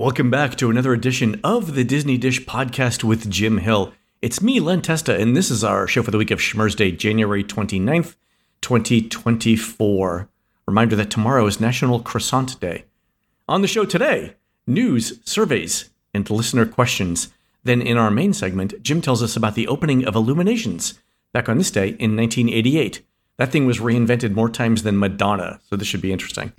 Welcome back to another edition of the Disney Dish podcast with Jim Hill. It's me, Len Testa, and this is our show for the week of Schmurz Day, January 29th, 2024. Reminder that tomorrow is National Croissant Day. On the show today, news, surveys, and listener questions. Then in our main segment, Jim tells us about the opening of Illuminations back on this day in 1988. That thing was reinvented more times than Madonna, so this should be interesting.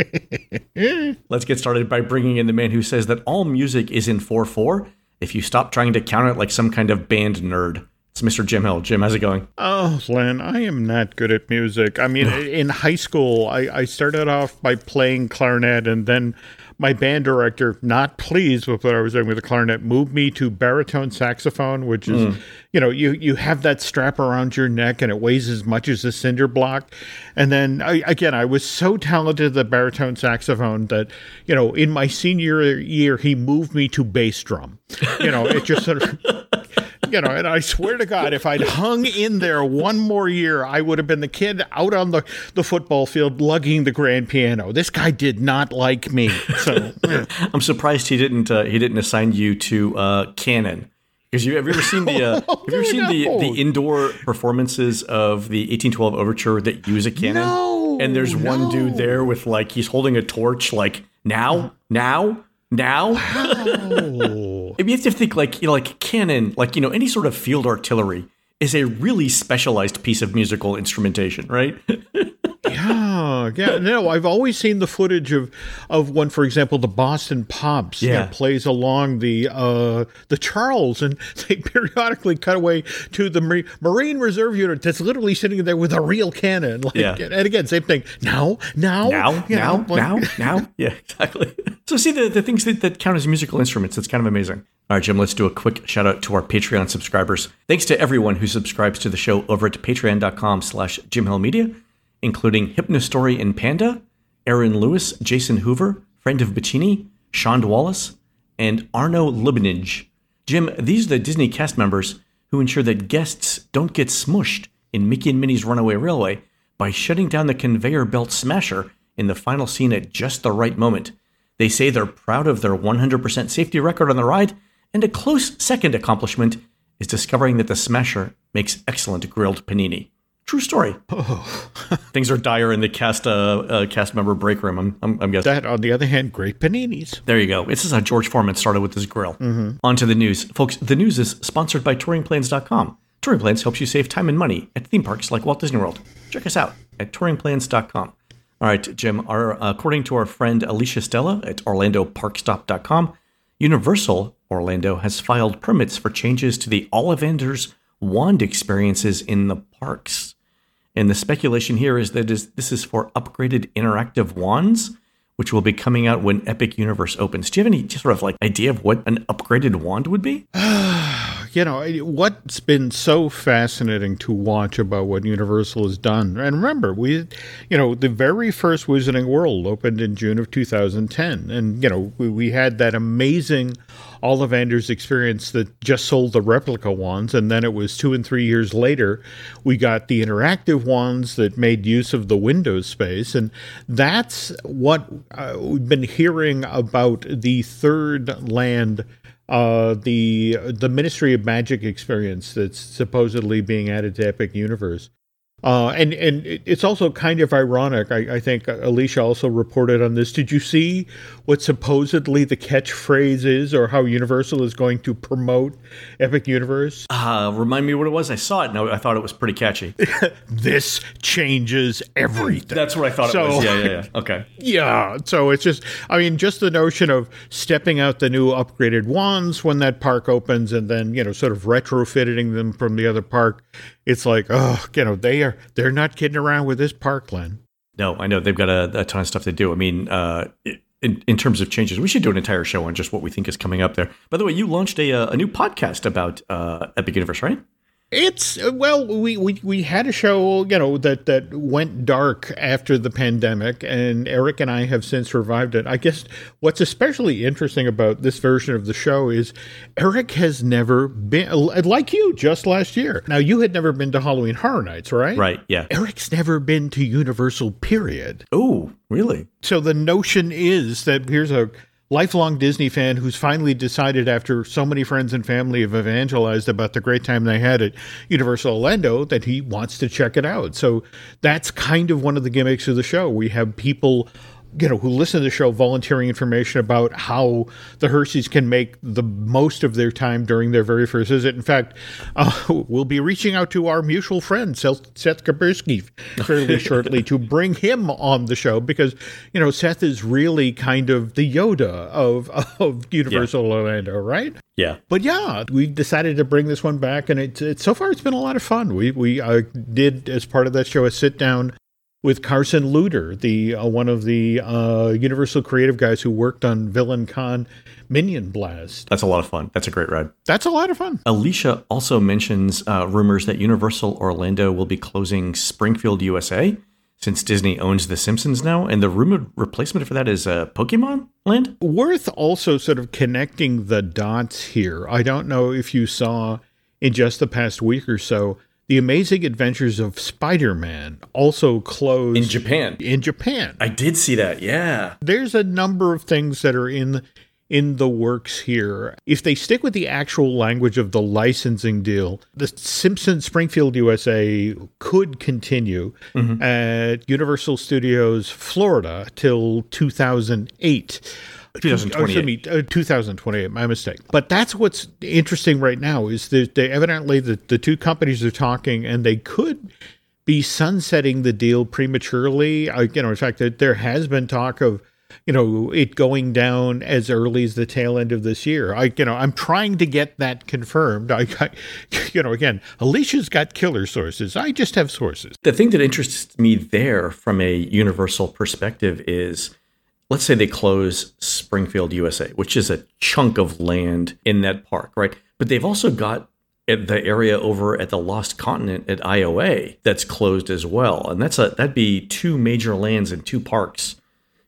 Let's get started by bringing in the man who says that all music is in 4 4 if you stop trying to count it like some kind of band nerd. It's Mr. Jim Hill. Jim, how's it going? Oh, Len, I am not good at music. I mean, in high school, I, I started off by playing clarinet and then my band director, not pleased with what I was doing with the clarinet, moved me to baritone saxophone, which is, mm. you know, you you have that strap around your neck and it weighs as much as a cinder block. And then I, again, I was so talented at the baritone saxophone that, you know, in my senior year, he moved me to bass drum. You know, it just sort of you know, and I swear to God, if I'd hung in there one more year, I would have been the kid out on the, the football field lugging the grand piano. This guy did not like me. So I'm surprised he didn't uh, he didn't assign you to uh, canon. Because you have you ever seen the uh, have you ever seen the, the indoor performances of the 1812 overture that use a canon? No, and there's no. one dude there with like he's holding a torch, like now, now, now. Wow. You have to think like you know, like cannon, like you know, any sort of field artillery is a really specialized piece of musical instrumentation, right? yeah, yeah. No, I've always seen the footage of of when, for example, the Boston Pops yeah. know, plays along the uh, the Charles, and they periodically cut away to the Marine Reserve unit that's literally sitting there with a real cannon. Like, yeah. And again, same thing. Now, now, now, now, know, like, now, now. Yeah, exactly. So see the the things that, that count as musical instruments. It's kind of amazing. All right, Jim, let's do a quick shout out to our Patreon subscribers. Thanks to everyone who subscribes to the show over at patreon.com slash Jim Hill Media including Hypnostory and Panda, Aaron Lewis, Jason Hoover, Friend of Bacini, Sean Wallace, and Arno Libinage. Jim, these are the Disney cast members who ensure that guests don't get smushed in Mickey and Minnie's Runaway Railway by shutting down the conveyor belt smasher in the final scene at just the right moment. They say they're proud of their 100% safety record on the ride, and a close second accomplishment is discovering that the smasher makes excellent grilled panini. True story. Oh. Things are dire in the cast uh, uh, cast member break room. I'm, I'm, I'm, guessing. That, on the other hand, great paninis. There you go. This is how George Foreman started with his grill. Mm-hmm. On to the news. Folks, the news is sponsored by TouringPlans.com. Touring Plans helps you save time and money at theme parks like Walt Disney World. Check us out at TouringPlans.com. All right, Jim, our, according to our friend Alicia Stella at OrlandoParkstop.com, Universal Orlando has filed permits for changes to the Ollivanders wand experiences in the parks. And the speculation here is that is, this is for upgraded interactive wands, which will be coming out when Epic Universe opens. Do you have any sort of like idea of what an upgraded wand would be? you know, what's been so fascinating to watch about what Universal has done. And remember, we, you know, the very first Wizarding World opened in June of 2010. And, you know, we, we had that amazing Ollivander's experience that just sold the replica wands, and then it was two and three years later we got the interactive wands that made use of the Windows space, and that's what uh, we've been hearing about the third land. Uh, the the Ministry of Magic experience that's supposedly being added to Epic Universe. Uh, and and it's also kind of ironic. I, I, think Alicia also reported on this. Did you see what supposedly the catchphrase is, or how Universal is going to promote Epic Universe? Uh, remind me what it was. I saw it. No, I thought it was pretty catchy. this changes everything. That's what I thought so, it was. Yeah, yeah, yeah. Okay. Yeah. So it's just, I mean, just the notion of stepping out the new upgraded wands when that park opens, and then you know, sort of retrofitting them from the other park it's like, oh, you know, they are they're not kidding around with this parkland. No, I know they've got a, a ton of stuff to do. I mean, uh, in, in terms of changes, we should do an entire show on just what we think is coming up there. By the way, you launched a, uh, a new podcast about uh, Epic Universe, right? It's well, we, we we had a show, you know, that that went dark after the pandemic, and Eric and I have since revived it. I guess what's especially interesting about this version of the show is Eric has never been like you just last year. Now you had never been to Halloween Horror Nights, right? Right. Yeah. Eric's never been to Universal. Period. Oh, really? So the notion is that here's a lifelong Disney fan who's finally decided after so many friends and family have evangelized about the great time they had at Universal Orlando that he wants to check it out. So that's kind of one of the gimmicks of the show. We have people you know, who listen to the show volunteering information about how the Hershey's can make the most of their time during their very first visit. In fact, uh, we'll be reaching out to our mutual friend, Seth Kubersky, fairly shortly to bring him on the show because, you know, Seth is really kind of the Yoda of, of Universal yeah. Orlando, right? Yeah. But yeah, we decided to bring this one back, and it's, it's so far it's been a lot of fun. We, we uh, did, as part of that show, a sit down with Carson Luder, the uh, one of the uh, Universal creative guys who worked on Villain Con Minion Blast. That's a lot of fun. That's a great ride. That's a lot of fun. Alicia also mentions uh, rumors that Universal Orlando will be closing Springfield, USA, since Disney owns The Simpsons now, and the rumored replacement for that is uh, Pokemon Land. Worth also sort of connecting the dots here. I don't know if you saw in just the past week or so the Amazing Adventures of Spider-Man also closed in Japan. In Japan, I did see that. Yeah, there's a number of things that are in in the works here. If they stick with the actual language of the licensing deal, the Simpsons Springfield USA could continue mm-hmm. at Universal Studios Florida till 2008. 2028. Uh, 2028, my mistake. But that's what's interesting right now is that they evidently the, the two companies are talking and they could be sunsetting the deal prematurely. I, you know, in fact, there has been talk of you know it going down as early as the tail end of this year. I you know I'm trying to get that confirmed. I, I you know again, Alicia's got killer sources. I just have sources. The thing that interests me there from a universal perspective is let's say they close Springfield, USA, which is a chunk of land in that park, right? But they've also got the area over at the Lost Continent at IOA that's closed as well, and that's a that'd be two major lands and two parks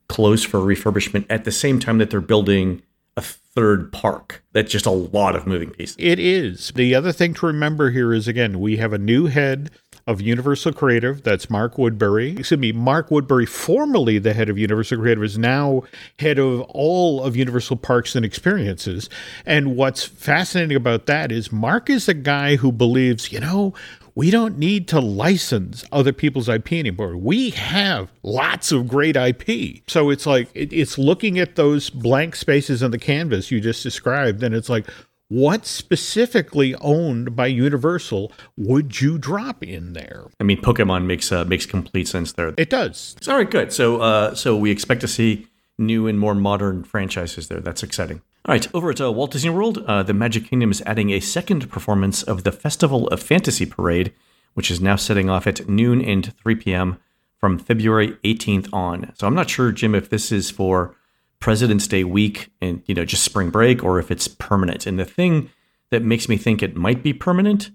closed for refurbishment at the same time that they're building a third park. That's just a lot of moving pieces. It is. The other thing to remember here is again, we have a new head of Universal Creative. That's Mark Woodbury. Excuse me, Mark Woodbury, formerly the head of Universal Creative, is now head of all of Universal Parks and Experiences. And what's fascinating about that is Mark is a guy who believes, you know, we don't need to license other people's IP anymore. We have lots of great IP. So it's like, it's looking at those blank spaces on the canvas you just described, and it's like, what specifically owned by Universal would you drop in there? I mean, Pokemon makes uh, makes complete sense there. It does. All right, good. So, uh, so we expect to see new and more modern franchises there. That's exciting. All right, over at uh, Walt Disney World, uh, the Magic Kingdom is adding a second performance of the Festival of Fantasy Parade, which is now setting off at noon and 3 p.m. from February 18th on. So I'm not sure, Jim, if this is for President's Day week and you know just spring break or if it's permanent. And the thing that makes me think it might be permanent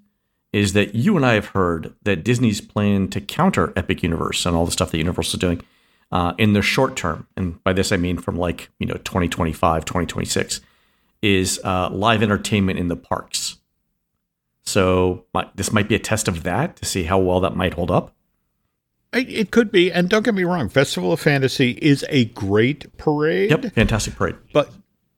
is that you and I have heard that Disney's plan to counter Epic Universe and all the stuff that Universal is doing uh, in the short term, and by this I mean from like you know 2025, 2026, is uh, live entertainment in the parks. So my, this might be a test of that to see how well that might hold up. It could be, and don't get me wrong, Festival of Fantasy is a great parade. Yep, fantastic parade. But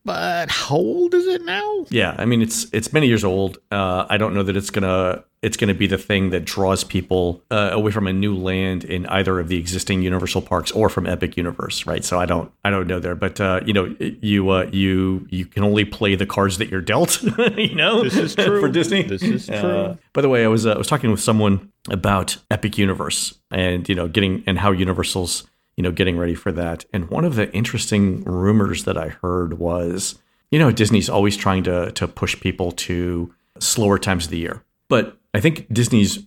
but how old is it now? Yeah, I mean it's it's many years old. Uh, I don't know that it's gonna it's gonna be the thing that draws people uh, away from a new land in either of the existing Universal parks or from Epic Universe, right? So I don't I don't know there, but uh, you know you uh, you you can only play the cards that you're dealt. you know, this is true for Disney. This is uh, true. by the way, I was uh, I was talking with someone about Epic Universe and you know getting and how Universal's you know getting ready for that. And one of the interesting rumors that I heard was you know Disney's always trying to to push people to slower times of the year, but I think Disney's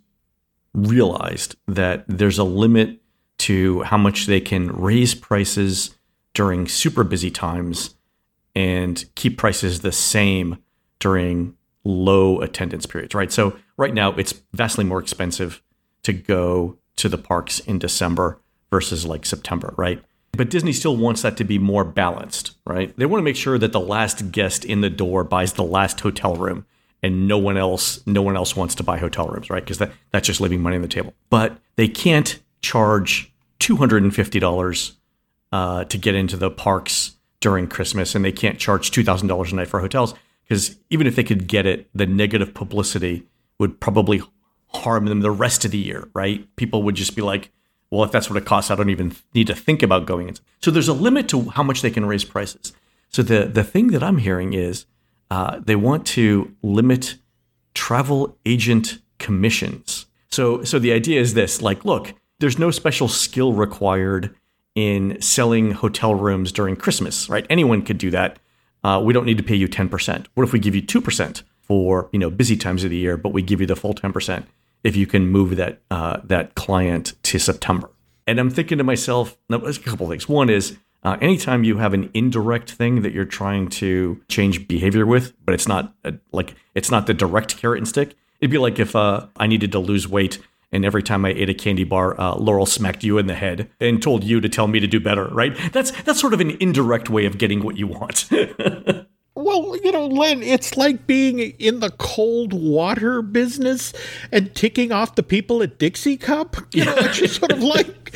realized that there's a limit to how much they can raise prices during super busy times and keep prices the same during low attendance periods, right? So right now it's vastly more expensive to go to the parks in December versus like September, right? But Disney still wants that to be more balanced, right? They want to make sure that the last guest in the door buys the last hotel room and no one else no one else wants to buy hotel rooms, right? Because that, that's just leaving money on the table. But they can't charge $250 uh, to get into the parks during Christmas, and they can't charge two thousand dollars a night for hotels because even if they could get it, the negative publicity would probably harm them the rest of the year, right? People would just be like, well, if that's what it costs, I don't even need to think about going into. So there's a limit to how much they can raise prices. So the the thing that I'm hearing is uh, they want to limit travel agent commissions. So so the idea is this: like, look, there's no special skill required in selling hotel rooms during Christmas, right? Anyone could do that. Uh, we don't need to pay you 10%. What if we give you 2% for you know busy times of the year, but we give you the full 10%? If you can move that uh, that client to September. And I'm thinking to myself, no, there's a couple things. One is uh, anytime you have an indirect thing that you're trying to change behavior with, but it's not a, like it's not the direct carrot and stick. It'd be like if uh, I needed to lose weight and every time I ate a candy bar, uh, Laurel smacked you in the head and told you to tell me to do better, right? That's that's sort of an indirect way of getting what you want. Well, you know, Len, it's like being in the cold water business and ticking off the people at Dixie Cup. You know, it's just sort of like,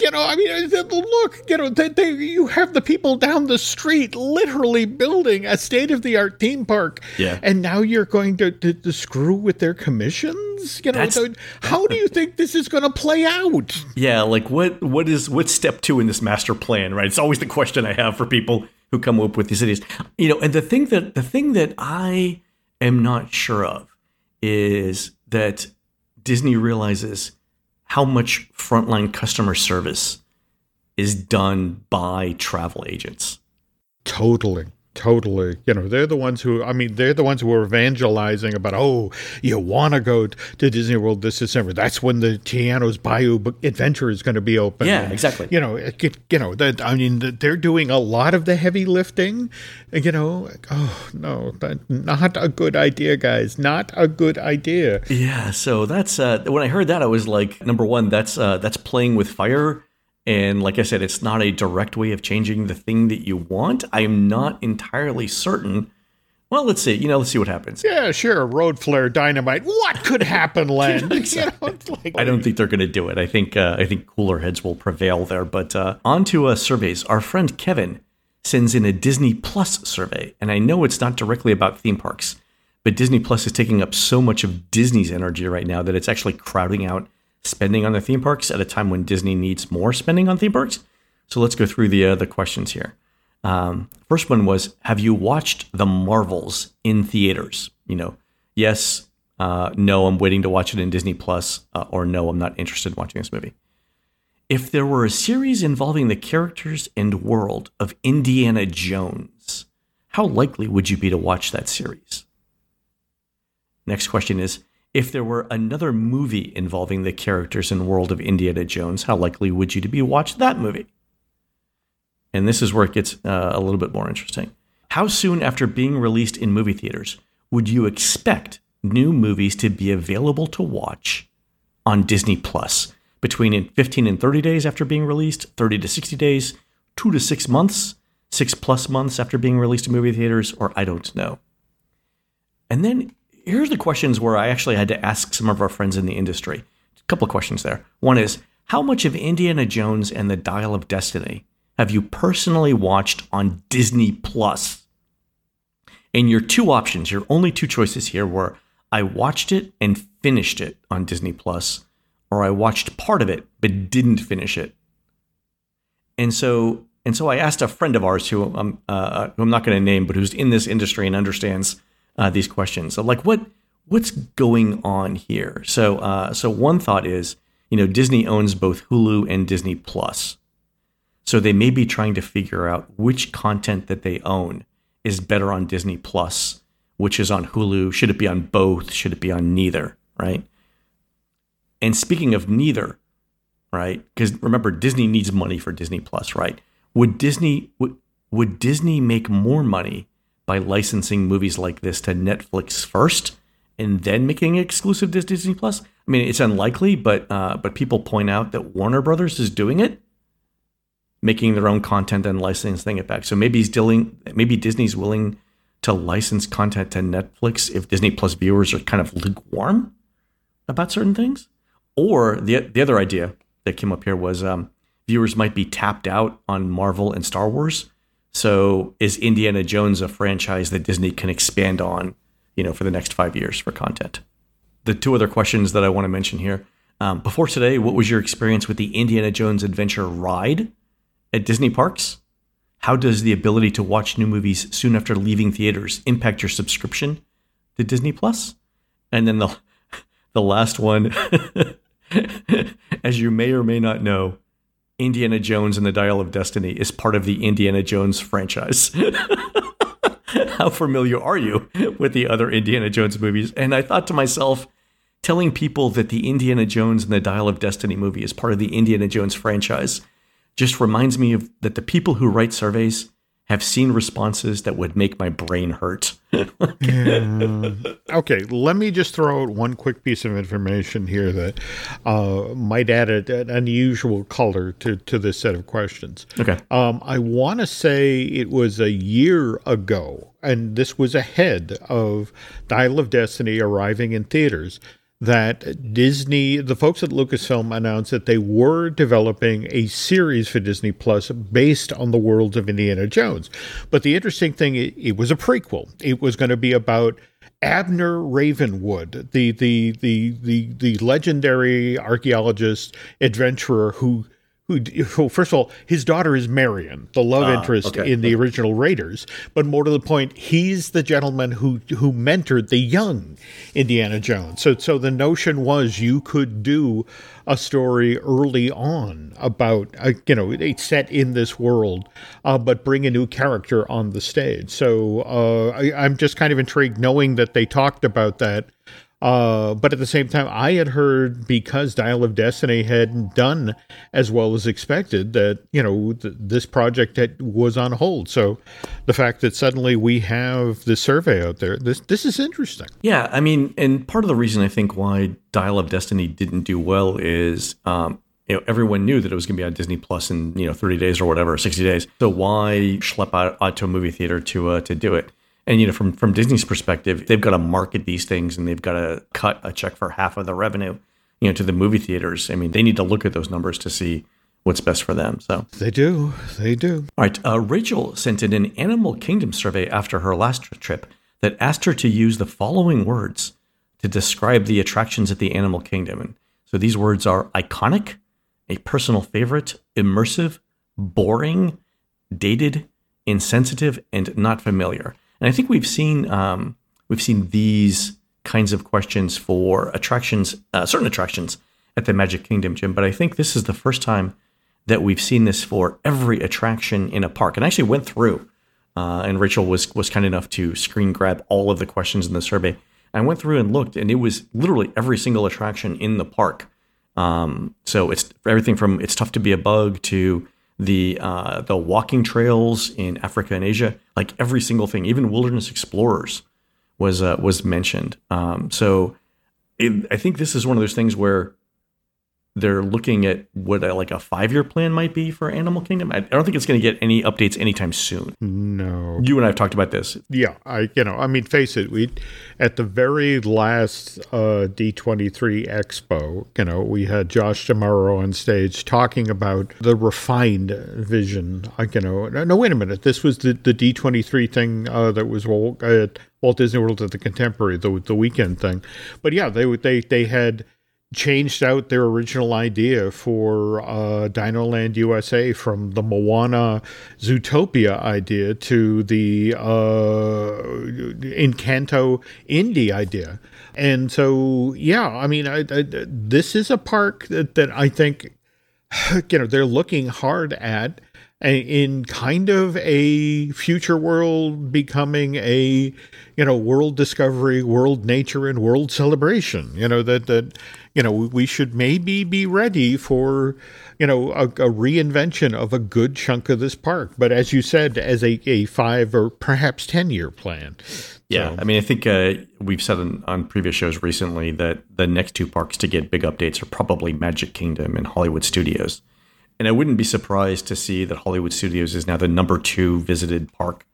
you know, I mean, uh, look, you know, they, they, you have the people down the street literally building a state of the art theme park. Yeah. And now you're going to, to, to screw with their commissions? You know, so how do you think this is going to play out? Yeah, like what what is what's step two in this master plan, right? It's always the question I have for people who come up with these ideas. You know, and the thing that the thing that I am not sure of is that Disney realizes how much frontline customer service is done by travel agents. Totally. Totally. You know, they're the ones who, I mean, they're the ones who are evangelizing about, oh, you want to go to Disney World this December. That's when the Tiana's Bayou Adventure is going to be open. Yeah, exactly. You know, it, you know, that I mean, they're doing a lot of the heavy lifting. You know, oh, no, that, not a good idea, guys. Not a good idea. Yeah. So that's, uh, when I heard that, I was like, number one, that's, uh, that's playing with fire and like I said, it's not a direct way of changing the thing that you want. I am not entirely certain. Well, let's see. You know, let's see what happens. Yeah, sure. Road flare, dynamite. What could happen, Len? exactly. you know, like, I don't think they're going to do it. I think uh, I think cooler heads will prevail there. But uh, on to uh, surveys. Our friend Kevin sends in a Disney Plus survey, and I know it's not directly about theme parks, but Disney Plus is taking up so much of Disney's energy right now that it's actually crowding out spending on the theme parks at a time when Disney needs more spending on theme parks. So let's go through the uh, the questions here. Um, first one was, have you watched the Marvels in theaters? You know, yes, uh, no, I'm waiting to watch it in Disney Plus, uh, or no, I'm not interested in watching this movie. If there were a series involving the characters and world of Indiana Jones, how likely would you be to watch that series? Next question is if there were another movie involving the characters and world of Indiana Jones, how likely would you to be watch that movie? And this is where it gets uh, a little bit more interesting. How soon after being released in movie theaters would you expect new movies to be available to watch on Disney Plus? Between 15 and 30 days after being released, 30 to 60 days, two to six months, six plus months after being released in movie theaters, or I don't know. And then here's the questions where I actually had to ask some of our friends in the industry. A couple of questions there. One is how much of Indiana Jones and the Dial of Destiny have you personally watched on Disney Plus? And your two options, your only two choices here were I watched it and finished it on Disney Plus, or I watched part of it but didn't finish it. And so, and so I asked a friend of ours who I'm, uh, who I'm not going to name, but who's in this industry and understands uh, these questions. So, like, what what's going on here? So, uh, so one thought is, you know, Disney owns both Hulu and Disney Plus, so they may be trying to figure out which content that they own is better on Disney Plus, which is on Hulu. Should it be on both? Should it be on neither? Right. And speaking of neither, right? Because remember, Disney needs money for Disney Plus, right? Would Disney would would Disney make more money by licensing movies like this to Netflix first and then making it exclusive to Disney Plus? I mean, it's unlikely, but uh, but people point out that Warner Brothers is doing it, making their own content and licensing it back. So maybe he's dealing, maybe Disney's willing to license content to Netflix if Disney Plus viewers are kind of lukewarm about certain things. Or the the other idea that came up here was um, viewers might be tapped out on Marvel and Star Wars So is Indiana Jones a franchise that Disney can expand on, you know, for the next five years for content? The two other questions that I want to mention here. Um, before today, what was your experience with the Indiana Jones Adventure ride at Disney parks? How does the ability to watch new movies soon after leaving theaters impact your subscription to Disney Plus? And then the the last one, as you may or may not know, Indiana Jones and the Dial of Destiny is part of the Indiana Jones franchise. How familiar are you with the other Indiana Jones movies? And I thought to myself, telling people that the Indiana Jones and the Dial of Destiny movie is part of the Indiana Jones franchise just reminds me of that the people who write surveys have seen responses that would make my brain hurt. yeah. Okay, let me just throw out one quick piece of information here that uh, might add a, an unusual color to, to this set of questions. Okay. Um, I want to say it was a year ago, and this was ahead of Dial of Destiny arriving in theaters that Disney, the folks at Lucasfilm announced that they were developing a series for Disney Plus based on the world of Indiana Jones. But the interesting thing, it, it was a prequel. It was going to be about Abner Ravenwood, the the the the the legendary archaeologist adventurer who who, who, first of all, his daughter is Marion, the love uh, interest okay. in the original Raiders. But more to the point, he's the gentleman who who mentored the young Indiana Jones. So, so the notion was you could do a story early on about, uh, you know, it's set in this world, uh, but bring a new character on the stage. So uh, I, I'm just kind of intrigued knowing that they talked about that uh, but at the same time, I had heard because Dial of Destiny hadn't done as well as expected that you know th- this project had, was on hold. So the fact that suddenly we have the survey out there, this this is interesting. Yeah, I mean, and part of the reason I think why Dial of Destiny didn't do well is um, you know, everyone knew that it was going to be on Disney Plus in you know 30 days or whatever, 60 days. So why schlep out, out to a movie theater to uh, to do it? And you know, from from Disney's perspective, they've got to market these things and they've got to cut a check for half of the revenue, you know, to the movie theaters. I mean, they need to look at those numbers to see what's best for them. So they do, they do. All right, uh, Rachel sent in an Animal Kingdom survey after her last trip that asked her to use the following words to describe the attractions at the Animal Kingdom. And so these words are iconic, a personal favorite, immersive, boring, dated, insensitive, and not familiar. And I think we've seen um, we've seen these kinds of questions for attractions, uh, certain attractions at the Magic Kingdom, Jim. But I think this is the first time that we've seen this for every attraction in a park. And I actually went through, uh, and Rachel was was kind enough to screen grab all of the questions in the survey. I went through and looked, and it was literally every single attraction in the park. Um, so it's everything from it's tough to be a bug to the uh, the walking trails in Africa and Asia, like every single thing, even Wilderness Explorers was uh, was mentioned. Um, so it, I think this is one of those things where they're looking at what a, like a five year plan might be for Animal Kingdom. I, I don't think it's going to get any updates anytime soon. No, you and I have talked about this. Yeah, I you know I mean, face it, we at the very last uh, D twenty three Expo, you know, we had Josh D'Amaro on stage talking about the refined vision. you know, no, wait a minute, this was the the D twenty three thing uh, that was at Walt Disney World at the Contemporary, the the weekend thing. But yeah, they they they had changed out their original idea for uh, Dinoland USA from the Moana Zootopia idea to the uh, Encanto Indy idea. And so, yeah, I mean, I, I, this is a park that, that I think, you know, they're looking hard at in kind of a future world becoming a you know world discovery world nature and world celebration you know that that you know, we should maybe be ready for, you know, a, a, reinvention of a good chunk of this park. But as you said, as a, a five or perhaps 10 year plan. Yeah. So. I mean, I think uh, we've said on, on previous shows recently that the next two parks to get big updates are probably Magic Kingdom and Hollywood Studios. And I wouldn't be surprised to see that Hollywood Studios is now the number two visited park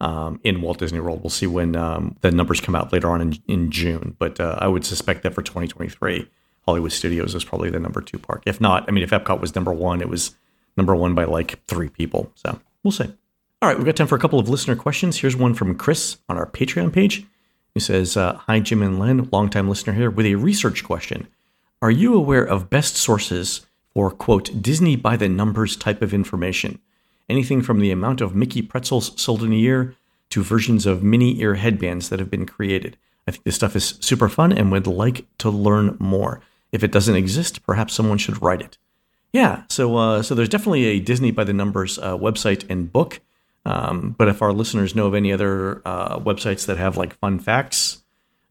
um, in Walt Disney World. We'll see when um, the numbers come out later on in, in June, but uh, I would suspect that for 2023, Hollywood Studios is probably the number two park. If not, I mean, if Epcot was number one, it was number one by like three people. So we'll see. All right, we've got time for a couple of listener questions. Here's one from Chris on our Patreon page who says, uh, Hi, Jim and Len, longtime listener here, with a research question. Are you aware of best sources for, quote, Disney by the numbers type of information? Anything from the amount of Mickey pretzels sold in a year to versions of mini ear headbands that have been created. I think this stuff is super fun and would like to learn more. If it doesn't exist, perhaps someone should write it. Yeah, so uh, so there's definitely a Disney by the numbers uh, website and book. Um, but if our listeners know of any other uh, websites that have like fun facts,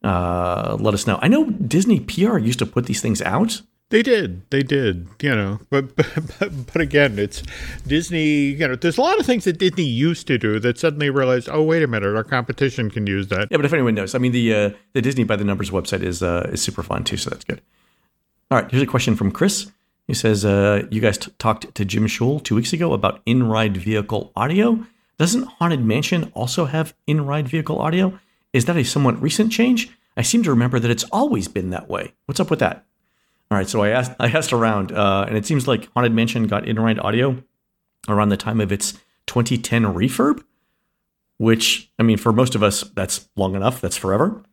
uh, let us know. I know Disney PR used to put these things out. They did, they did, you know, but, but but again, it's Disney. You know, there's a lot of things that Disney used to do that suddenly realized, oh, wait a minute, our competition can use that. Yeah, but if anyone knows, I mean, the uh, the Disney by the numbers website is uh, is super fun too, so that's good. All right, here's a question from Chris. He says, uh, "You guys t- talked to Jim Shull two weeks ago about in-ride vehicle audio. Doesn't Haunted Mansion also have in-ride vehicle audio? Is that a somewhat recent change? I seem to remember that it's always been that way. What's up with that?" All right, so I asked I asked around, uh, and it seems like Haunted Mansion got in-ride audio around the time of its 2010 refurb, which I mean, for most of us, that's long enough. That's forever.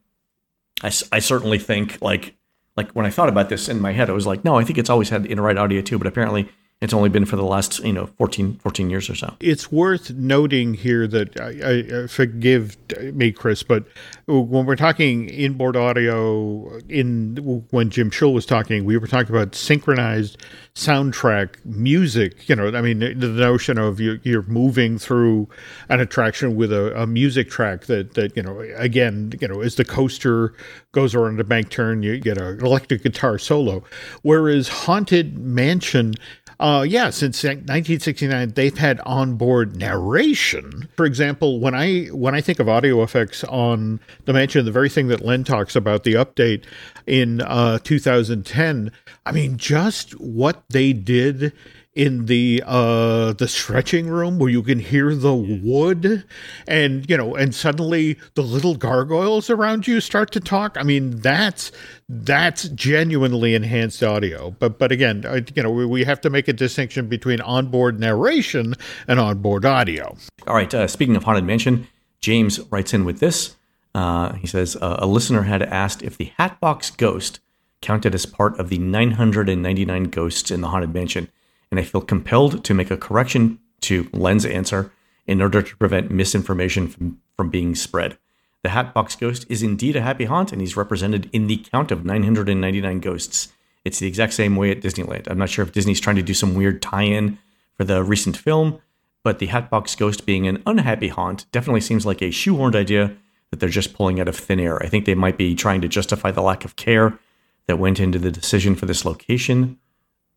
I, I certainly think like like when I thought about this in my head, I was like, no, I think it's always had in-ride audio too, but apparently it's only been for the last you know 14, 14 years or so. It's worth noting here that I, I, uh, forgive me, Chris, but when we're talking inboard audio, in when Jim Shull was talking, we were talking about synchronized soundtrack music. You know, I mean, the notion of you, you're moving through an attraction with a, a music track that that you know, again, you know, as the coaster goes around a bank turn, you get an electric guitar solo, whereas Haunted Mansion uh, yeah, since 1969, they've had onboard narration. For example, when I when I think of audio effects on the mansion, the very thing that Len talks about, the update in uh, 2010, I mean, just what they did in the uh the stretching room where you can hear the wood and you know and suddenly the little gargoyles around you start to talk. I mean that's that's genuinely enhanced audio. But but again you know we, we have to make a distinction between onboard narration and onboard audio. All right uh, speaking of haunted mansion james writes in with this. Uh, he says uh, a listener had asked if the hatbox ghost counted as part of the 999 ghosts in the haunted mansion and I feel compelled to make a correction to Len's answer in order to prevent misinformation from, from being spread. The Hatbox Ghost is indeed a happy haunt, and he's represented in the count of 999 ghosts. It's the exact same way at Disneyland. I'm not sure if Disney's trying to do some weird tie in for the recent film, but the Hatbox Ghost being an unhappy haunt definitely seems like a shoehorned idea that they're just pulling out of thin air. I think they might be trying to justify the lack of care that went into the decision for this location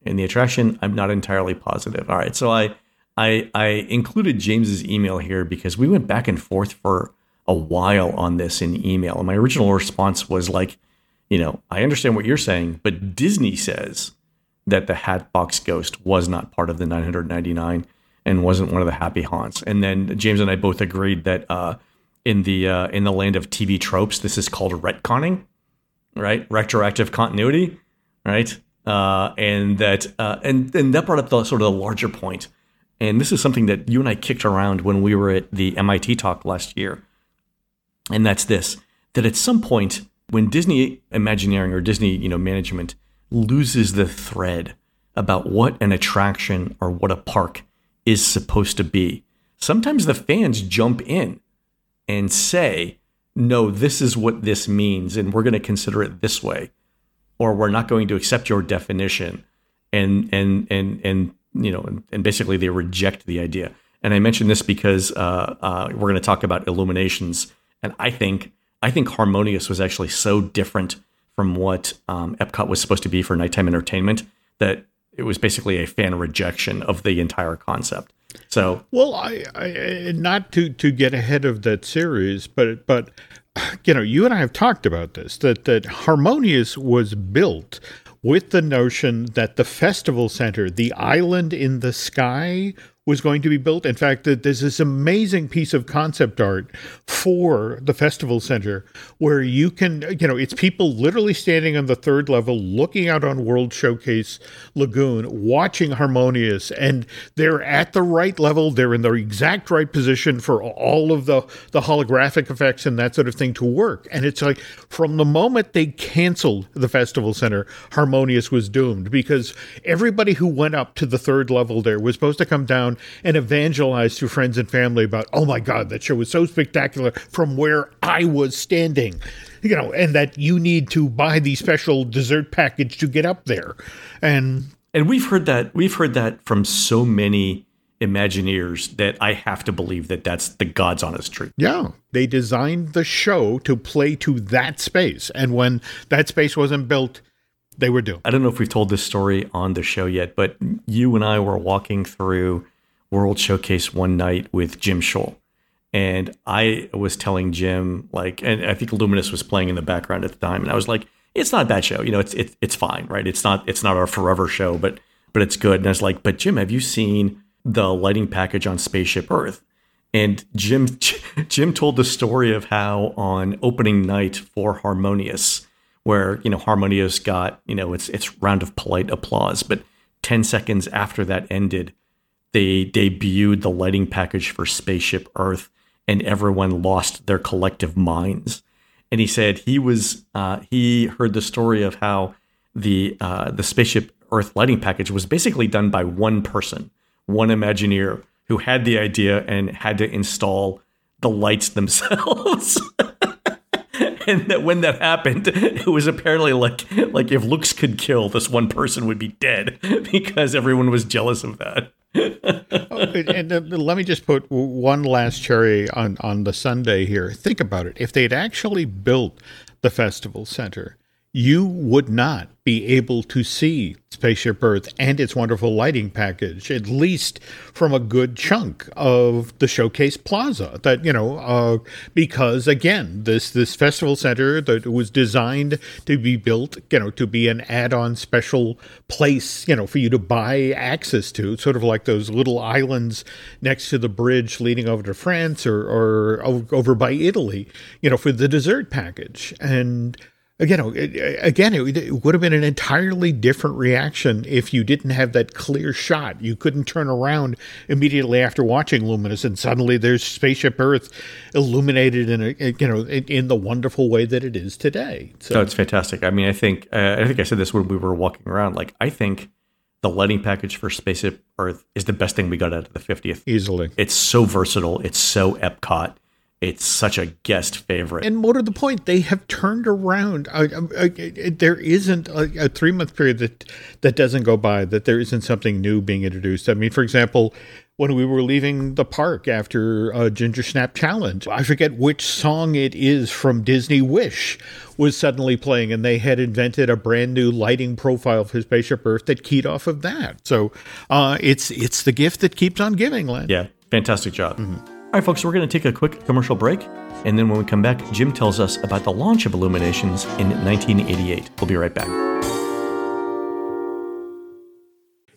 in the attraction. I'm not entirely positive. All right, so I I I included James's email here because we went back and forth for a while on this in email. And my original response was like, you know, I understand what you're saying, but Disney says that the Hatbox Ghost was not part of the 999 and wasn't one of the happy haunts. And then James and I both agreed that uh, in the uh, in the land of TV tropes, this is called retconning, right? Retroactive continuity, right? Uh, and that uh, and and that brought up the sort of the larger point. And this is something that you and I kicked around when we were at the MIT talk last year. And that's this: that at some point, when Disney Imagineering or Disney, you know, management loses the thread about what an attraction or what a park is supposed to be, sometimes the fans jump in and say, "No, this is what this means, and we're going to consider it this way." Or we're not going to accept your definition and and and and you know and, and basically they reject the idea. And i mention this because uh, uh, we're going to talk about illuminations. And i think i think harmonious was actually so different from what um, epcot was supposed to be for nighttime entertainment that it was basically a fan rejection of the entire concept. So well i, I not to to get ahead of that series but but you know, you and I have talked about this that that Harmonious was built with the notion that the festival center, the island in the sky, was going to be built. In fact, there's this amazing piece of concept art for the festival center where you can, you know, it's people literally standing on the third level, looking out on World Showcase Lagoon, watching Harmonious, and they're at the right level. They're in the exact right position for all of the, the holographic effects and that sort of thing to work. And it's like from the moment they canceled the festival center, Harmonious was doomed because everybody who went up to the third level there was supposed to come down and evangelize to friends and family about, oh my God, that show was so spectacular from where I was standing. You know, and that you need to buy the special dessert package to get up there. And and we've heard that we've heard that from so many Imagineers that I have to believe that that's the God's honest truth. Yeah. They designed the show to play to that space. And when that space wasn't built, they were doomed. I don't know if we've told this story on the show yet, but you and I were walking through World Showcase one night with Jim Shull. And I was telling Jim, like, and I think Luminous was playing in the background at the time, and I was like, it's not a bad show. You know, it's it's it's fine, right? It's not it's not our forever show, but but it's good. And I was like, but Jim, have you seen the lighting package on Spaceship Earth? And Jim Jim told the story of how on opening night for Harmonious, where you know Harmonious got you know its its round of polite applause, but ten seconds after that ended, they debuted the lighting package for Spaceship Earth, and everyone lost their collective minds. And he said he was uh, he heard the story of how the uh, the Spaceship Earth lighting package was basically done by one person, one Imagineer who had the idea and had to install the lights themselves. And that when that happened, it was apparently like like if looks could kill, this one person would be dead because everyone was jealous of that. oh, and uh, let me just put one last cherry on on the sundae here. Think about it. If they'd actually built the festival center, you would not be able to see Spaceship Earth and its wonderful lighting package, at least from a good chunk of the Showcase Plaza. That you know, uh, because again, this this festival center that was designed to be built, you know, to be an add-on special place, you know, for you to buy access to, sort of like those little islands next to the bridge leading over to France or or over by Italy, you know, for the dessert package and again, again, it would have been an entirely different reaction if you didn't have that clear shot. You couldn't turn around immediately after watching Luminous, and suddenly there's Spaceship Earth illuminated in a you know in the wonderful way that it is today. So no, it's fantastic. I mean, I think uh, I think I said this when we were walking around. Like, I think the lighting package for Spaceship Earth is the best thing we got out of the 50th. Easily, it's so versatile. It's so Epcot it's such a guest favorite. And more to the point, they have turned around. I, I, I, there isn't a, a three month period that that doesn't go by that there isn't something new being introduced. I mean, for example, when we were leaving the park after a Ginger Snap Challenge, I forget which song it is from Disney Wish was suddenly playing, and they had invented a brand new lighting profile for Spaceship Earth that keyed off of that. So uh, it's it's the gift that keeps on giving, Len. Yeah, fantastic job. Mm-hmm. All right, folks, we're going to take a quick commercial break. And then when we come back, Jim tells us about the launch of Illuminations in 1988. We'll be right back.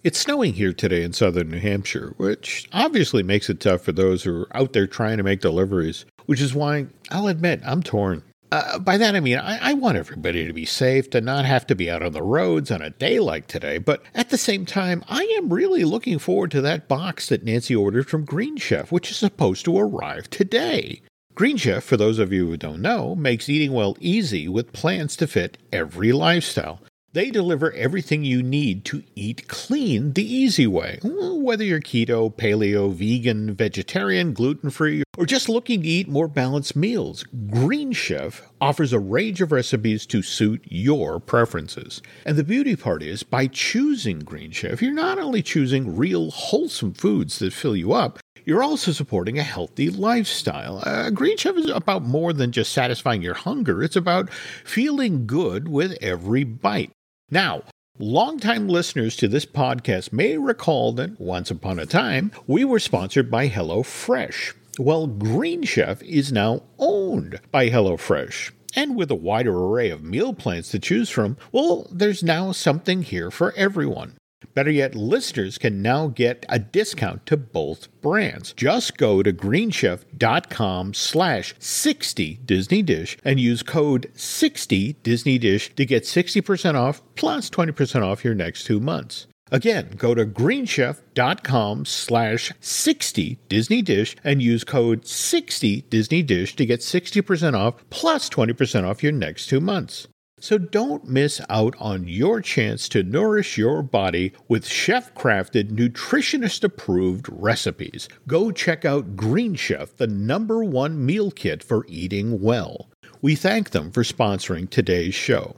It's snowing here today in southern New Hampshire, which obviously makes it tough for those who are out there trying to make deliveries, which is why I'll admit I'm torn. Uh, by that I mean I, I, want everybody to be safe, to not have to be out on the roads on a day like today. But at the same time, I am really looking forward to that box that Nancy ordered from Green Chef, which is supposed to arrive today. Green Chef, for those of you who don't know, makes eating well easy with plans to fit every lifestyle. They deliver everything you need to eat clean the easy way. Whether you're keto, paleo, vegan, vegetarian, gluten free, or just looking to eat more balanced meals, Green Chef offers a range of recipes to suit your preferences. And the beauty part is, by choosing Green Chef, you're not only choosing real wholesome foods that fill you up, you're also supporting a healthy lifestyle. Uh, Green Chef is about more than just satisfying your hunger, it's about feeling good with every bite. Now, Longtime listeners to this podcast may recall that once upon a time we were sponsored by HelloFresh. Well, Green Chef is now owned by HelloFresh. And with a wider array of meal plans to choose from, well, there's now something here for everyone. Better yet, listeners can now get a discount to both brands. Just go to greenchef.com slash 60 Disney Dish and use code 60 Disney Dish to get 60% off plus 20% off your next two months. Again, go to greenchef.com slash 60 Disney Dish and use code 60 Disney Dish to get 60% off plus 20% off your next two months. So don't miss out on your chance to nourish your body with chef crafted, nutritionist approved recipes. Go check out Green Chef, the number one meal kit for eating well. We thank them for sponsoring today's show.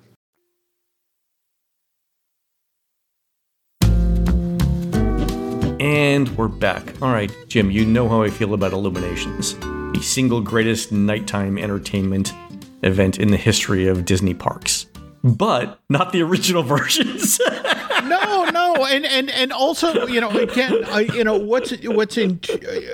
And we're back. All right, Jim, you know how I feel about Illuminations, the single greatest nighttime entertainment event in the history of Disney parks. But not the original versions. no, no, and and and also, you know, again, I, you know, what's what's in,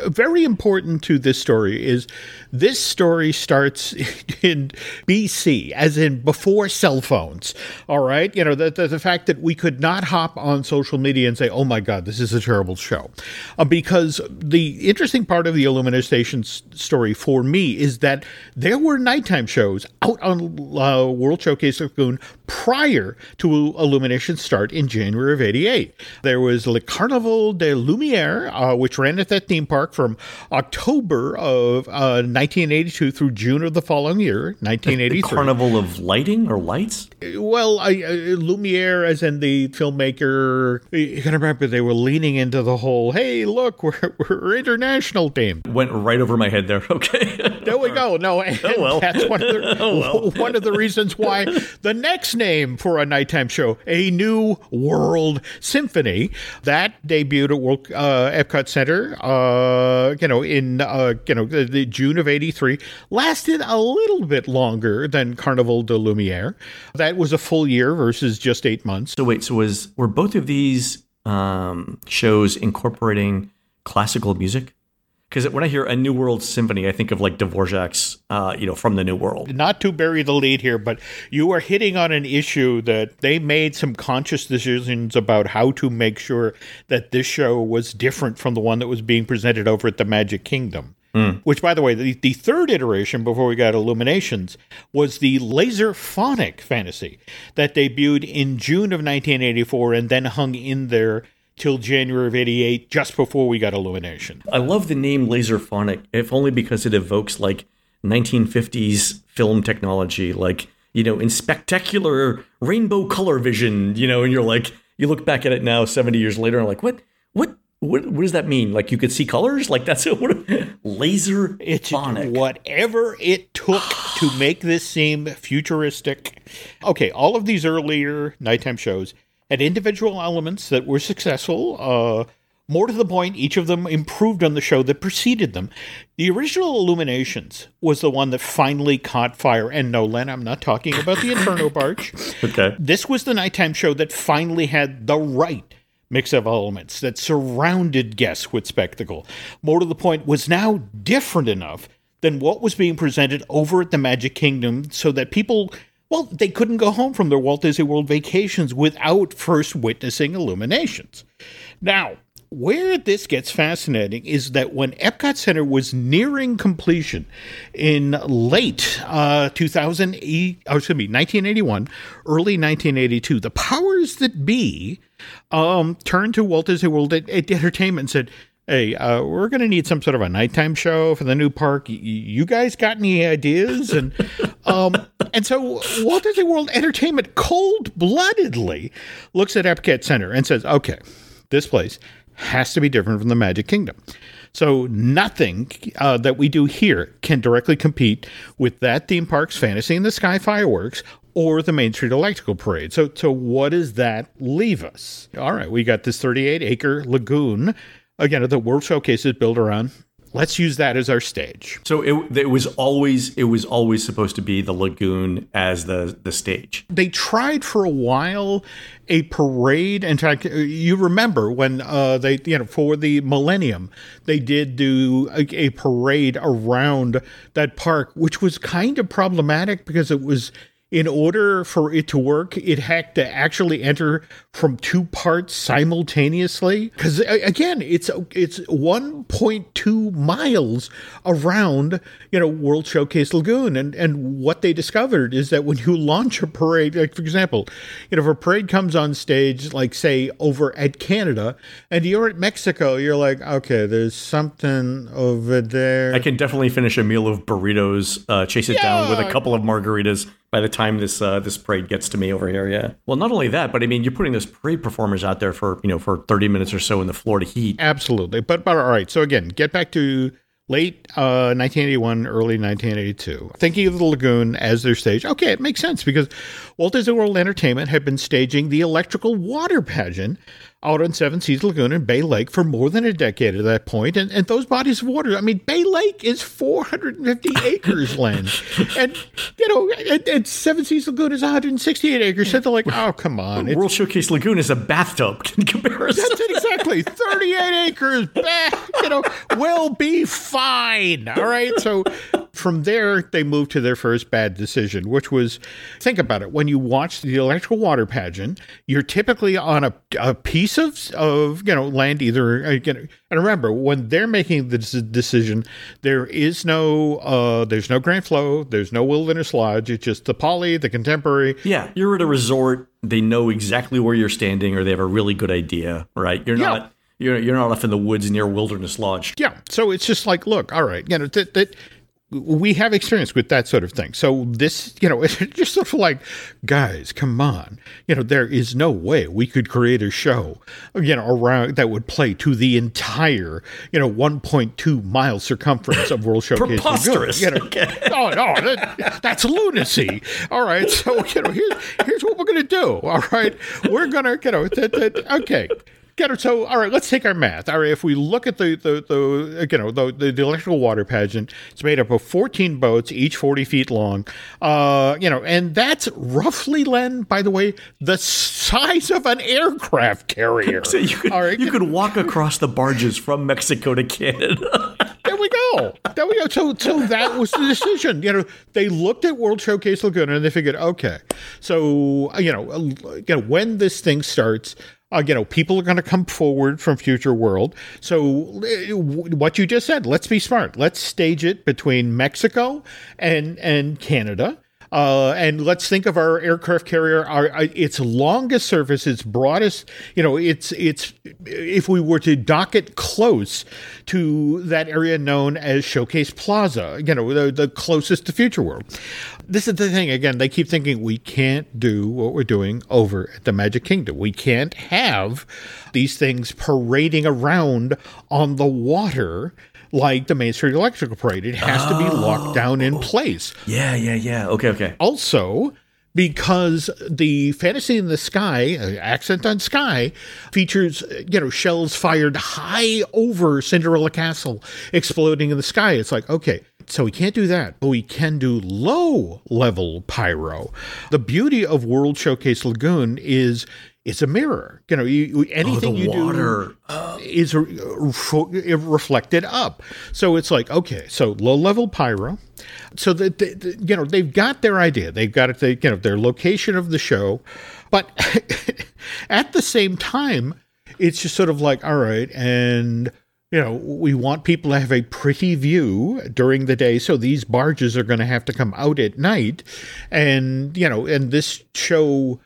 very important to this story is this story starts in BC, as in before cell phones. All right, you know, the the, the fact that we could not hop on social media and say, "Oh my God, this is a terrible show," uh, because the interesting part of the Illumination station story for me is that there were nighttime shows out on uh, World Showcase Lagoon prior to Illumination start in January of '88. There was Le Carnaval de Lumiere, uh, which ran at that theme park from October of uh, 1982 through June of the following year, 1983. Carnival of Lighting or Lights? Well, I, uh, Lumiere, as in the filmmaker, you can remember they were leaning into the whole, hey, look, we're, we're international team. Went right over my head there. Okay. there we go. No, oh, well. that's one of, the, oh, well. one of the reasons why the next name for a nighttime show, A New World Symphony, that debuted at World, uh, Epcot Center, uh, you know, in, uh, you know, the, the June of 83 lasted a little bit longer than Carnival de Lumiere. That was a full year versus just eight months. So wait, so was were both of these um, shows incorporating classical music? Because when I hear a New World Symphony, I think of like Dvorak's, uh, you know, from the New World. Not to bury the lead here, but you are hitting on an issue that they made some conscious decisions about how to make sure that this show was different from the one that was being presented over at the Magic Kingdom. Mm. Which, by the way, the, the third iteration before we got Illuminations was the Laserphonic Fantasy that debuted in June of 1984 and then hung in there till January of 88, just before we got Illumination. I love the name Laserphonic, if only because it evokes like 1950s film technology, like, you know, in spectacular rainbow color vision, you know, and you're like, you look back at it now 70 years later and like, what, what what, what does that mean? Like you could see colors? Like that's a, what laser it's phonic. whatever it took to make this seem futuristic. Okay, all of these earlier nighttime shows had individual elements that were successful. Uh, more to the point, each of them improved on the show that preceded them. The original Illuminations was the one that finally caught fire. And no, Len, I'm not talking about the Inferno Barge. okay. This was the nighttime show that finally had the right mix of elements that surrounded guests with spectacle. More to the point, was now different enough than what was being presented over at the Magic Kingdom so that people, well, they couldn't go home from their Walt Disney World vacations without first witnessing illuminations. Now, where this gets fascinating is that when Epcot Center was nearing completion in late uh, 2000, oh, excuse me, 1981, early 1982, the powers that be um, turned to Walt Disney World Entertainment and said, hey, uh, we're going to need some sort of a nighttime show for the new park. Y- you guys got any ideas? And um, and so Walt Disney World Entertainment cold bloodedly looks at Epcot Center and says, okay, this place has to be different from the Magic Kingdom. So nothing uh, that we do here can directly compete with that theme park's Fantasy in the Sky fireworks or the Main Street Electrical Parade. So, so what does that leave us? All right, we got this 38 acre lagoon. Again, the World Showcase is built around let's use that as our stage. So it, it was always it was always supposed to be the lagoon as the the stage. They tried for a while a parade. In fact, you remember when uh, they you know for the millennium they did do a, a parade around that park, which was kind of problematic because it was in order for it to work, it had to actually enter from two parts simultaneously. Because again, it's it's 1.2 miles around you know World Showcase Lagoon, and and what they discovered is that when you launch a parade, like for example, you know if a parade comes on stage, like say over at Canada, and you're at Mexico, you're like, okay, there's something over there. I can definitely finish a meal of burritos, uh, chase it yeah. down with a couple of margaritas by the time this uh, this parade gets to me over here. Yeah. Well, not only that, but I mean, you're putting those parade performers out there for you know for 30 minutes or so in the Florida heat. Absolutely. But but all right. So again, get back to late uh, 1981, early 1982. Thinking of the lagoon as their stage, okay, it makes sense because Walt Disney World Entertainment had been staging the electrical water pageant out on Seven Seas Lagoon and Bay Lake for more than a decade at that point. And, and those bodies of water, I mean, Bay Lake is 450 acres, land. And, you know, and, and, Seven Seas Lagoon is 168 acres. So they're like, oh, come on. It's, World Showcase Lagoon is a bathtub in comparison. That's it, exactly. 38 acres, you know, will be fine. All right. So from there, they moved to their first bad decision, which was think about it. When you watch the electrical water pageant, you're typically on a, a piece of, of you know land either. Uh, you know, and remember, when they're making the decision, there is no uh, there's no Grand Flo, there's no Wilderness Lodge. It's just the Poly, the Contemporary. Yeah, you're at a resort. They know exactly where you're standing, or they have a really good idea. Right? You're not. You're you're not off in the woods near Wilderness Lodge. Yeah, so it's just like, look, all right, you know, that that we have experience with that sort of thing. So this, you know, it's just sort of like, guys, come on. You know, there is no way we could create a show, you know, around that would play to the entire, you know, 1.2 mile circumference of World Showcase. Preposterous. You know, oh no, that, that's lunacy. All right, so you know, here's here's what we're gonna do. All right, we're gonna, you know, that, that, okay get it. So, all right, let's take our math. All right, if we look at the the, the you know the, the, the electrical water pageant, it's made up of 14 boats, each 40 feet long. Uh, you know, and that's roughly, Len, by the way, the size of an aircraft carrier. so you could, all right, you could walk across the barges from Mexico to Canada. there we go. There we go. So, so that was the decision. You know, they looked at World Showcase Laguna and they figured, okay, so you know, you know, when this thing starts uh, you know, people are going to come forward from Future World. So, uh, what you just said, let's be smart. Let's stage it between Mexico and and Canada. Uh, and let's think of our aircraft carrier, our, its longest surface, its broadest, you know, it's, it's, if we were to dock it close to that area known as Showcase Plaza, you know, the, the closest to Future World. This is the thing, again, they keep thinking we can't do what we're doing over at the Magic Kingdom. We can't have these things parading around on the water like the Main Street Electrical Parade. It has oh. to be locked down in place. Yeah, yeah, yeah. Okay, okay. Also, because the fantasy in the sky uh, accent on sky features you know shells fired high over cinderella castle exploding in the sky it's like okay so we can't do that but we can do low level pyro the beauty of world showcase lagoon is it's a mirror. You know, you, anything oh, you do uh, is re- reflected up. So it's like okay, so low level pyro. So that the, you know they've got their idea. They've got it. They, you know their location of the show, but at the same time, it's just sort of like all right, and you know, we want people to have a pretty view during the day, so these barges are going to have to come out at night, and you know, and this show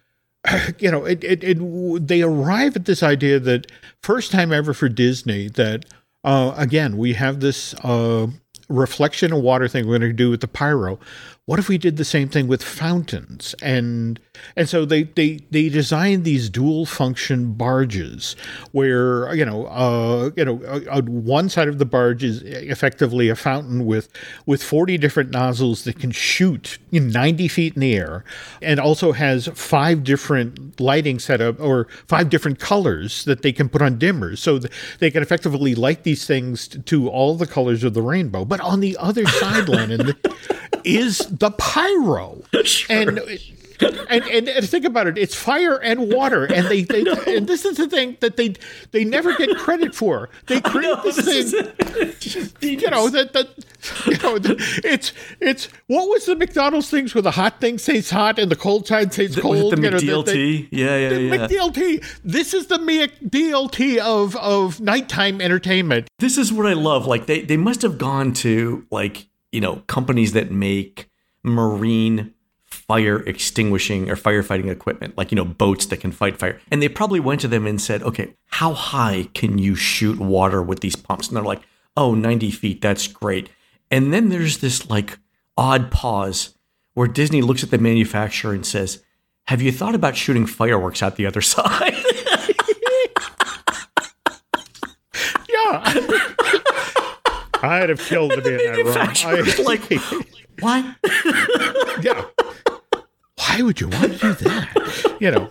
you know, it, it, it, they arrive at this idea that first time ever for Disney that, uh, again, we have this uh, reflection of water thing we're going to do with the pyro. What if we did the same thing with fountains? And and so they they they designed these dual function barges where you know uh, you know uh, one side of the barge is effectively a fountain with with 40 different nozzles that can shoot know, 90 feet in the air and also has five different lighting setup or five different colors that they can put on dimmers so they can effectively light these things to all the colors of the rainbow but on the other side Lennon is the pyro sure. and and, and, and think about it, it's fire and water, and they, they and this is the thing that they they never get credit for. They create know, this, this thing, you know that that you know the, it's it's what was the McDonald's things where the hot thing stays hot and the cold side stays Was cold? it the you know, McDLT? they- yeah, yeah, the yeah. McDLT. This is the McDLT of of nighttime entertainment. this is what I love. Like they they must have gone to like you know companies that make marine fire extinguishing or firefighting equipment, like you know boats that can fight fire, and they probably went to them and said, okay, how high can you shoot water with these pumps? And they're like, oh, 90 feet, that's great. And then there's this like odd pause where Disney looks at the manufacturer and says, have you thought about shooting fireworks out the other side? Yeah. I'd have killed to be in that room. I- like, what? yeah. Why would you want to do that? You know.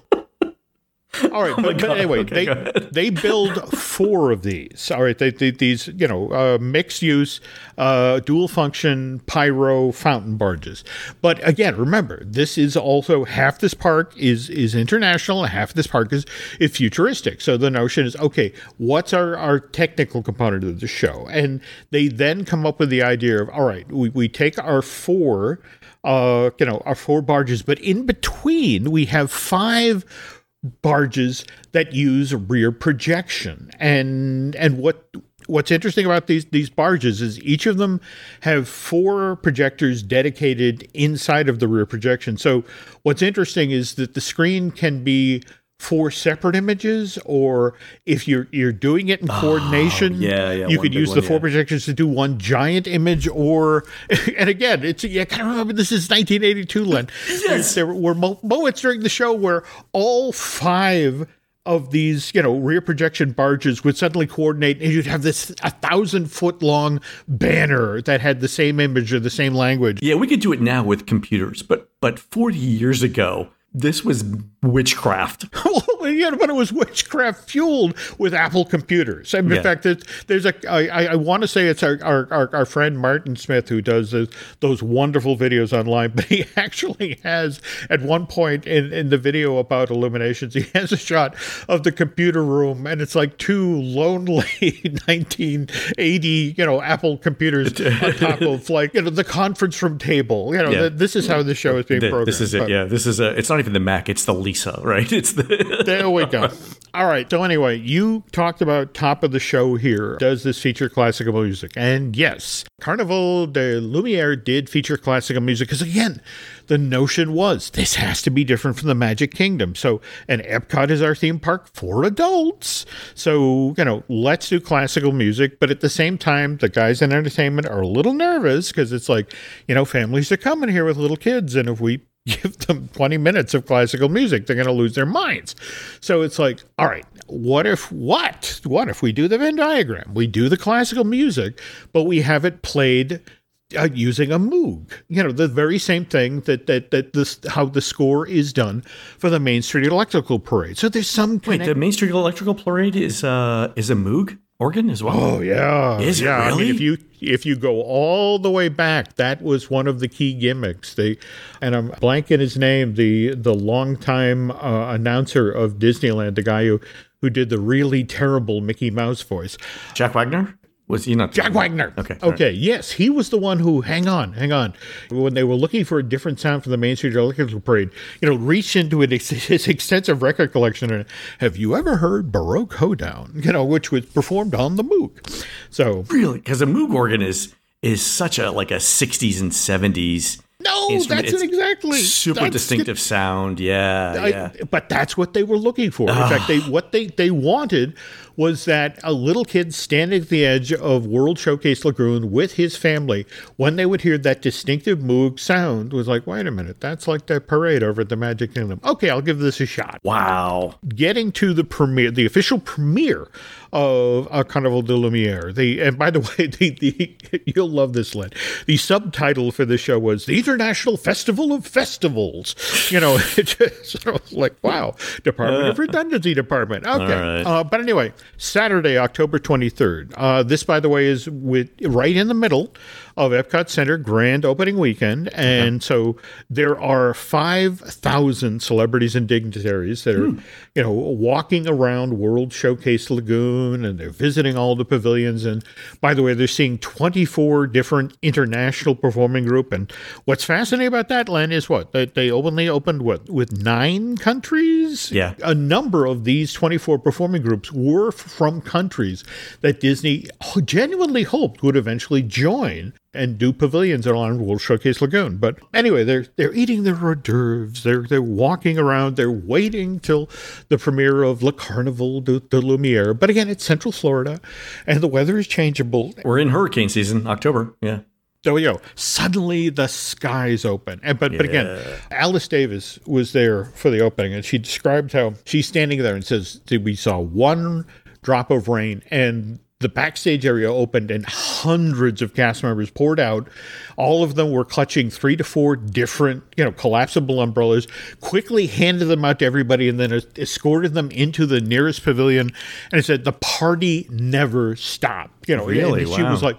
All right, but, but God. anyway, Okay, they they build four of these. All right, they, they, these you know uh, mixed use, uh, dual function pyro fountain barges. But again, remember this is also half this park is is international, and half this park is is futuristic. So the notion is okay, what's our our technical component of the show? And they then come up with the idea of all right, we we take our four uh, you know, our four barges, but in between we have five barges that use rear projection. And and what what's interesting about these these barges is each of them have four projectors dedicated inside of the rear projection. So what's interesting is that the screen can be four separate images or if you're you're doing it in ah, coordination Oh, yeah, yeah, you could use one, the four yeah. projections to do one giant image or and again it's you gotta remember this is 1982 len Yes. there were moments during the show where all five of these you know rear projection barges would suddenly coordinate and you'd have this a thousand foot long banner that had the same image or the same language Yeah, we could do it now with computers, but but 40 years ago, this was witchcraft. but it was witchcraft fueled with Apple computers. And in Yeah. fact, it, there's a I, I, want to say it's our, our, our, our friend Martin Smith who does those, those wonderful videos online, but he actually has at one point in, in the video about illuminations, he has a shot of the computer room, and it's like two lonely 1980 you know Apple computers on top of like you know the conference room table. You know, Yeah. th- this is how the show is being Th- programmed. This is it. But- Yeah, this is a. It's not even the Mac. It's the Lisa, right? It's the. There we go. All right. So anyway, you talked about top of the show here. Does this feature classical music? And yes, Carnival de Lumiere did feature classical music because again, the notion was this has to be different from the Magic Kingdom. So, and Epcot is our theme park for adults. So, you know, let's do classical music, but at the same time, the guys in entertainment are a little nervous because it's like, you know, families are coming here with little kids, and if we give them 20 minutes of classical music they're going to lose their minds. So it's like all right what if what? What if we do the venn diagram? We do the classical music but we have it played uh, using a moog. You know the very same thing that that that this how the score is done for the main street electrical parade. So there's some Wait, connect- the Main Street Electrical Parade is uh is a Moog organ as well. Oh yeah, Is it yeah. I mean, if you if you go all the way back, that was one of the key gimmicks. They and I'm blanking his name, the the longtime uh, announcer of Disneyland, the guy who who did the really terrible Mickey Mouse voice. Jack Wagner was he not? Jack Wagner. Okay. all right. Okay. Yes, he was the one who. Hang on. Hang on. When they were looking for a different sound for the Main Street Electrical Parade, you know, reached into his extensive record collection. And have you ever heard Baroque Hoedown? You know, which was performed on the Moog. So Really? Because a Moog organ is is such a like a 60s and 70s no, instrument. that's It's it exactly. super That's distinctive sound. Yeah, I- yeah. but that's what they were looking for. In fact, they what they they wanted was that a little kid standing at the edge of World Showcase Lagoon with his family, when they would hear that distinctive Moog sound, was like, wait a minute, that's like that parade over at the Magic Kingdom. Okay, I'll give this a shot. Wow. Getting to the premiere, the official premiere of uh, Carnival de Lumiere. And by the way, the, the you'll love this, Len. The subtitle for the show was the International Festival of Festivals. You know, it just of like wow, Department of Redundancy Department. Okay, right. uh, but anyway, Saturday, October twenty third. Uh, this, by the way, is with right in the middle of Epcot Center grand opening weekend. Uh-huh. And so there are 5,000 celebrities and dignitaries that are, hmm. you know, walking around World Showcase Lagoon and they're visiting all the pavilions. And by the way, they're seeing 24 different international performing group. And what's fascinating about that, Len, is what? That they openly opened what with nine countries? Yeah. A number of these 24 performing groups were from countries that Disney genuinely hoped would eventually join and do pavilions along World Showcase Lagoon. But anyway, they're they're eating their hors d'oeuvres. They're they're walking around. They're waiting till the premiere of Le Carnival de, de Lumiere. But again, it's Central Florida, and the weather is changeable. We're in hurricane season, October. Yeah. So you know, suddenly the skies open. And but but again, Alice Davis was there for the opening, and she described how she's standing there and says, "We saw one drop of rain, and the backstage area opened, and hundreds of cast members poured out. All of them were clutching three to four different, you know, collapsible umbrellas. Quickly handed them out to everybody, and then escorted them into the nearest pavilion. And it said the party never stopped. You know, Really? she Wow. was like."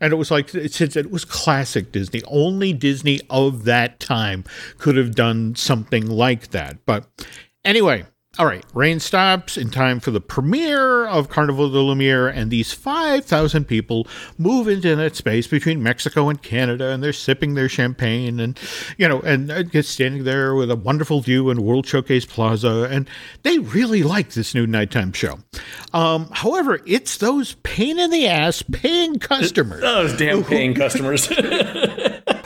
And it was like since it was classic Disney. Only Disney of that time could have done something like that. But anyway, all right, rain stops in time for the premiere of Carnival de Lumiere, and these 5,000 people move into that space between Mexico and Canada, and they're sipping their champagne and, you know, and uh, just standing there with a wonderful view in World Showcase Plaza, and they really like this new nighttime show. Um, however, it's those pain in the ass paying customers Those damn paying customers.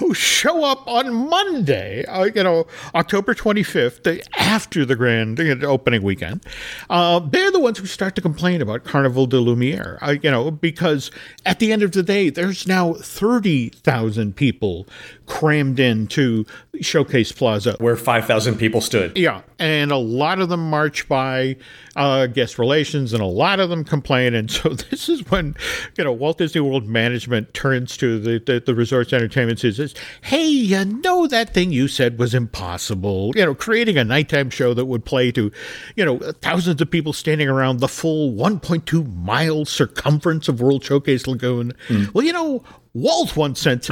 who show up on Monday, uh, you know, October 25th, the, after the grand you know, opening weekend. Uh, they're the ones who start to complain about Carnival de Lumiere, uh, you know, because at the end of the day, there's now 30,000 people crammed into Showcase Plaza. Where 5,000 people stood. Yeah, and a lot of them march by uh, guest relations, and a lot of them complain. And so this is when you know Walt Disney World management turns to the the, the resorts entertainment and says, "Hey, you know that thing you said was impossible. You know, creating a nighttime show that would play to, you know, thousands of people standing around the full 1.2 mile circumference of World Showcase Lagoon. Well, you know." Walt once said,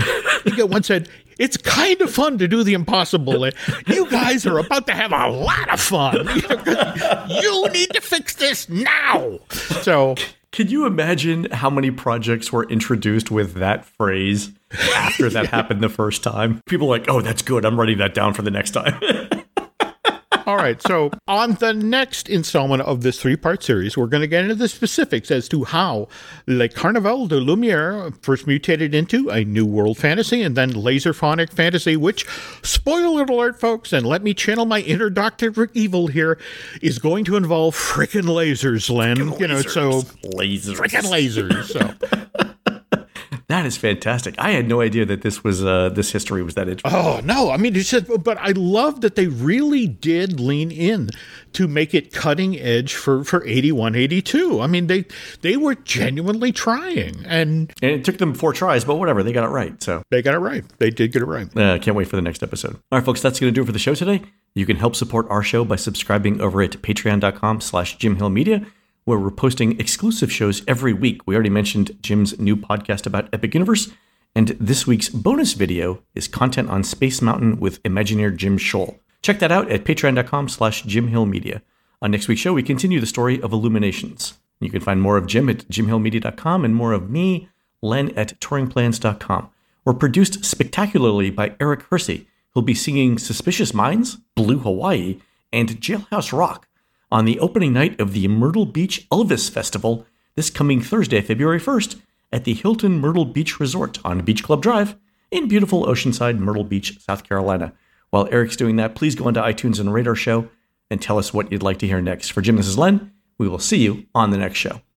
once said, it's kind of fun to do the impossible. You guys are about to have a lot of fun. you need to fix this now. So, Can you imagine how many projects were introduced with that phrase after that happened the first time? People are like, oh, that's good. I'm writing that down for the next time. All right. So, on the next installment of this three part series, we're going to get into the specifics as to how Le Carnaval de Lumiere first mutated into a new world fantasy and then laserphonic fantasy, which, spoiler alert, folks, and let me channel my inner Dr. Evil here, is going to involve frickin' lasers, Len. you know, so lasers. frickin' lasers. So. That is fantastic. I had no idea that this was uh, this history was that interesting. Oh no! I mean, it's just, but I love that they really did lean in to make it cutting edge for for eighty one, eighty two. I mean, they they were genuinely trying, and And it took them four tries, but whatever, they got it right. So they got it right. They did get it right. uh, can't wait for the next episode. All right, folks, that's going to do it for the show today. You can help support our show by subscribing over at patreon.com slash Jim Hill Media, where we're posting exclusive shows every week. We already mentioned Jim's new podcast about Epic Universe, and this week's bonus video is content on Space Mountain with Imagineer Jim Shull. Check that out at patreon.com slash Jim Hill Media. On next week's show, we continue the story of Illuminations. You can find more of Jim at jimhillmedia.com and more of me, Len, at touringplans.com. We're produced spectacularly by Eric Hersey, who'll be singing Suspicious Minds, Blue Hawaii, and Jailhouse Rock on the opening night of the Myrtle Beach Elvis Festival this coming Thursday, February 1st, at the Hilton Myrtle Beach Resort on Beach Club Drive in beautiful Oceanside, Myrtle Beach, South Carolina. While Eric's doing that, please go onto iTunes and rate our show and tell us what you'd like to hear next. For Jim, this is Len. We will see you on the next show.